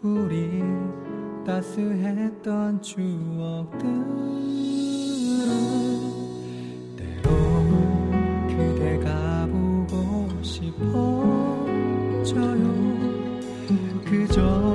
우리 따스했던 추억들은 때로 그대가 보고 싶어져요. 그저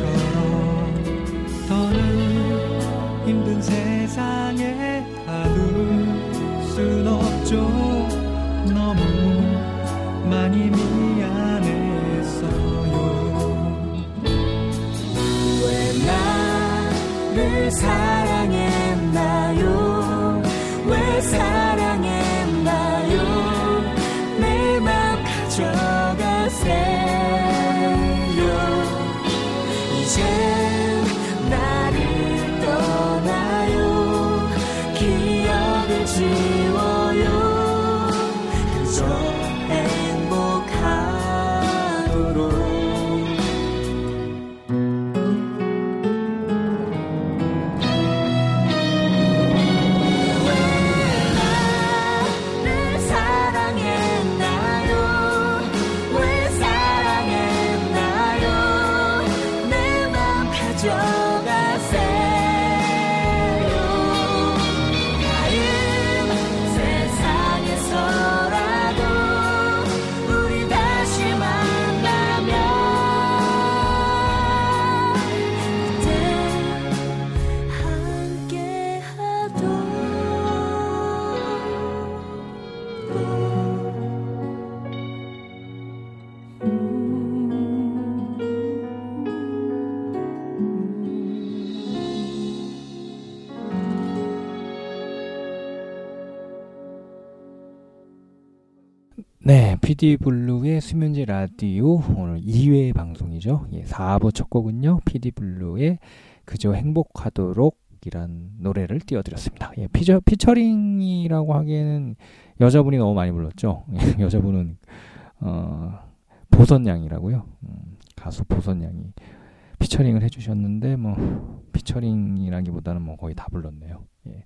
것처럼 더는 힘든 세상에 가둘 순 없죠. 너무 많이 미안했어요 PD 블루의 수면제 라디오 오늘 2회 방송이죠. 예, 4부 첫 곡은요. PD 블루의 그저 행복하도록 이란 노래를 띄워드렸습니다. 예, 피처, 피처링이라고 하기에는 여자분이 너무 많이 불렀죠. 예, 여자분은 어, 보선양이라고요. 음, 가수 보선양이 피처링을 해주셨는데 뭐 피처링이라기보다는 뭐 거의 다 불렀네요. 예.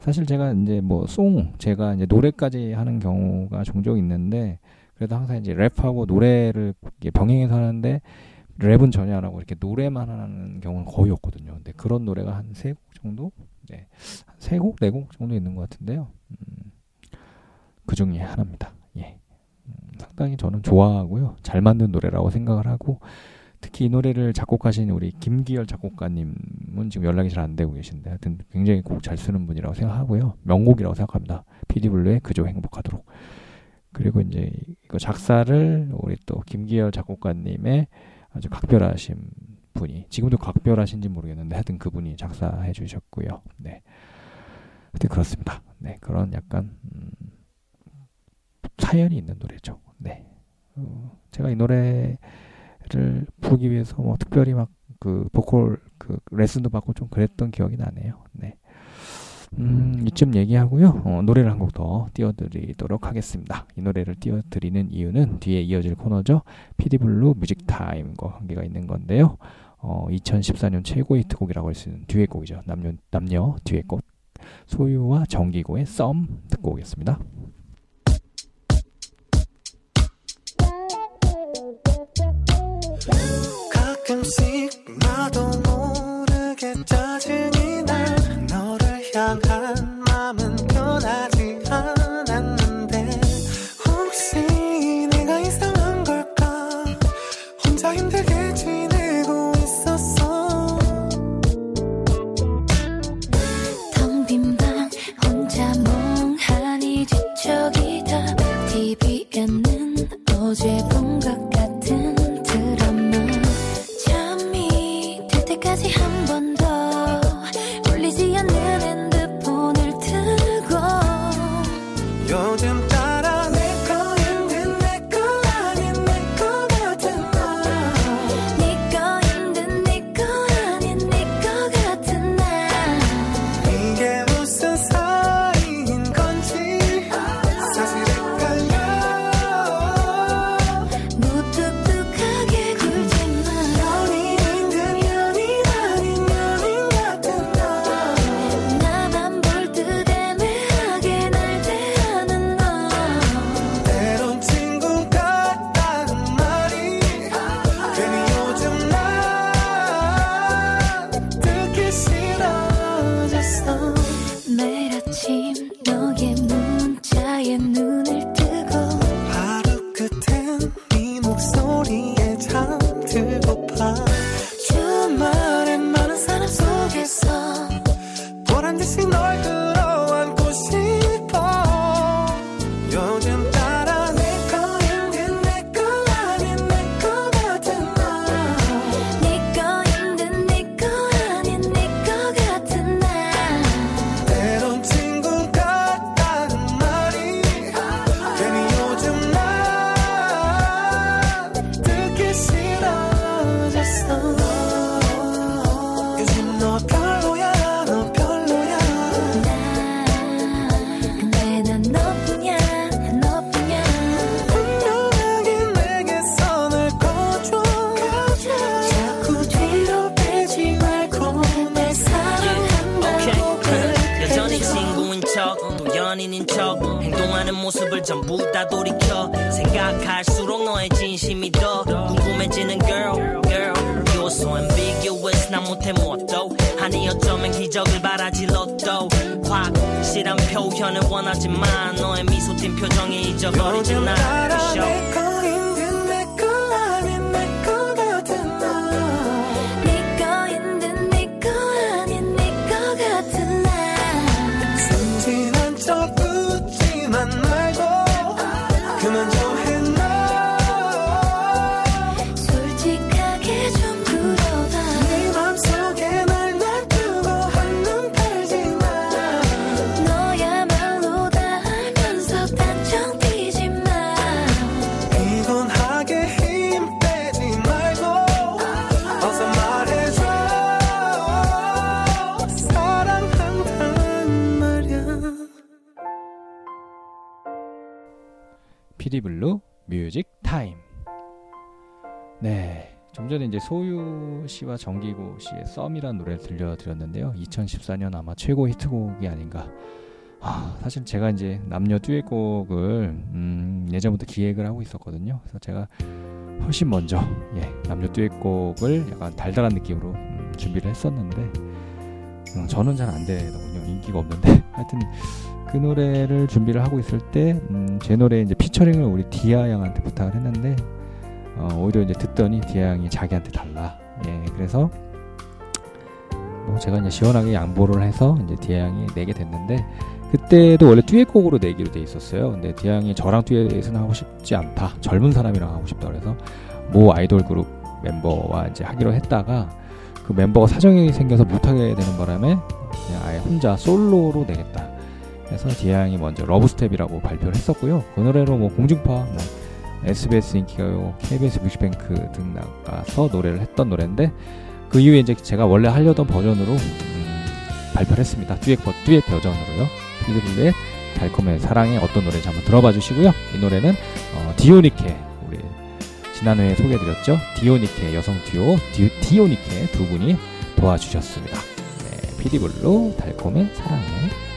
사실 제가 이제 뭐 송 제가 이제 노래까지 하는 경우가 종종 있는데 그래도 항상 이제 랩하고 노래를 병행해서 하는데 랩은 전혀 안 하고 이렇게 노래만 하는 경우는 거의 없거든요. 근데 그런 노래가 한 세 곡 정도, 네, 세 곡, 네 곡 정도 있는 것 같은데요. 음, 그 중에 하나입니다. 예, 음, 상당히 저는 좋아하고요, 잘 만든 노래라고 생각을 하고 특히 이 노래를 작곡하신 우리 김기열 작곡가님은 지금 연락이 잘 안 되고 계신데 하여튼 굉장히 곡 잘 쓰는 분이라고 생각하고요. 명곡이라고 생각합니다. 피디블루의 그저 행복하도록. 그리고 이제 이거 작사를 우리 또 김기열 작곡가님의 아주 각별하신 분이 지금도 각별하신지 모르겠는데 하여튼 그분이 작사해 주셨고요. 네. 하여튼 그렇습니다. 네. 그런 약간 음, 사연이 있는 노래죠. 네. 어, 제가 이 노래를 부르기 위해서 뭐 특별히 막 그 보컬 그 레슨도 받고 좀 그랬던 기억이 나네요. 네. 음, 이쯤 얘기하고요. 어, 노래를 한 곡 더 띄워드리도록 하겠습니다. 이 노래를 띄워드리는 이유는 뒤에 이어질 코너죠. 피디블루 뮤직타임과 관계가 있는 건데요. 어, 2014년 최고 히트곡이라고 할 수 있는 듀엣곡이죠. 남녀, 남녀 듀엣곡. 소유와 정기고의 썸 듣고 오겠습니다. 문자 모습을 전부 다 돌이켜. 생각할수록 너의 진심이 더 기적을 바라지 로또. 확실한 표현을 원하지만 너의 미소 띈 표정이 잊어버리지 날 피디블루 Music Time. 네. 좀 전에 이제 소유 씨와 정기고 씨의 썸이라는 노래를 들려드렸는데요. 2014년 아마 최고 히트곡이 아닌가. 아, 사실 제가 이제 남녀 듀엣곡을 음, 예전부터 기획을 하고 있었거든요. 그래서 제가 훨씬 먼저 예, 남녀 듀엣곡을 약간 달달한 느낌으로 음, 준비를 했었는데 음, 저는 잘 안 되더군요. 인기가 없는데 하여튼 그 노래를 준비를 하고 있을 때 제 노래 이제 피처링을 우리 디아 양한테 부탁을 했는데 어, 오히려 이제 듣더니 디아 양이 자기한테 달라. 예, 그래서 뭐 제가 이제 시원하게 양보를 해서 이제 디아 양이 내게 됐는데 그때도 원래 듀엣곡으로 내기로 돼 있었어요. 근데 디아 양이 저랑 듀엣은 하고 싶지 않다. 젊은 사람이랑 하고 싶다 그래서 모 아이돌 그룹 멤버와 이제 하기로 했다가 그 멤버가 사정이 생겨서 못하게 되는 바람에 그냥 아예 혼자 솔로로 내겠다. 해서 디아양이 먼저 Love Step이라고 발표를 했었고요. 그 노래로 뭐 공중파, 뭐 SBS 인기가요, KBS 뮤직뱅크 등 나가서 노래를 했던 노래인데 그 이후에 이제 제가 원래 하려던 버전으로 음, 발표를 했습니다. 듀엣, 버- 듀엣 버전으로요. 피디블루의 달콤해 사랑해 어떤 노래인지 한번 들어봐 주시고요. 이 노래는 어, 디오니케 지난 회에 소개해드렸죠. 디오니케 여성 듀오 디, 디오니케 두 분이 도와주셨습니다. 네, 피디블루 달콤의 사랑해.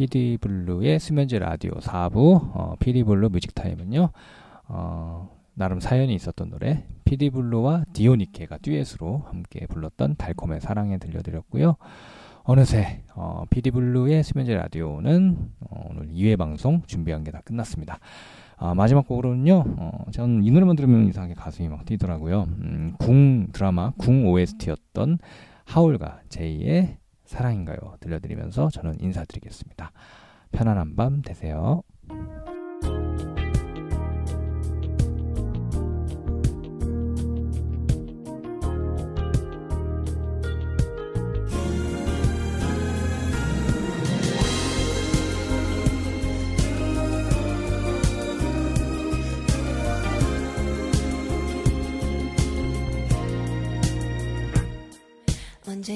네. PD 블루의 수면제 라디오 4부 어, PD 블루 Music Time은요. 어, 나름 사연이 있었던 노래 PD 블루와 디오니케가 듀엣으로 함께 불렀던 달콤해 사랑해 들려드렸고요. 어느새 어, PD 블루의 수면제 라디오는 어, 오늘 2회 방송 준비한 게 다 끝났습니다. 아, 마지막 곡으로는요. 어, 저는 이 노래만 들으면 이상하게 가슴이 막 뛰더라고요. 음, 궁 드라마 궁 OST였던 하울과 제이의 사랑인가요? 들려드리면서 저는 인사드리겠습니다. 편안한 밤 되세요. 언제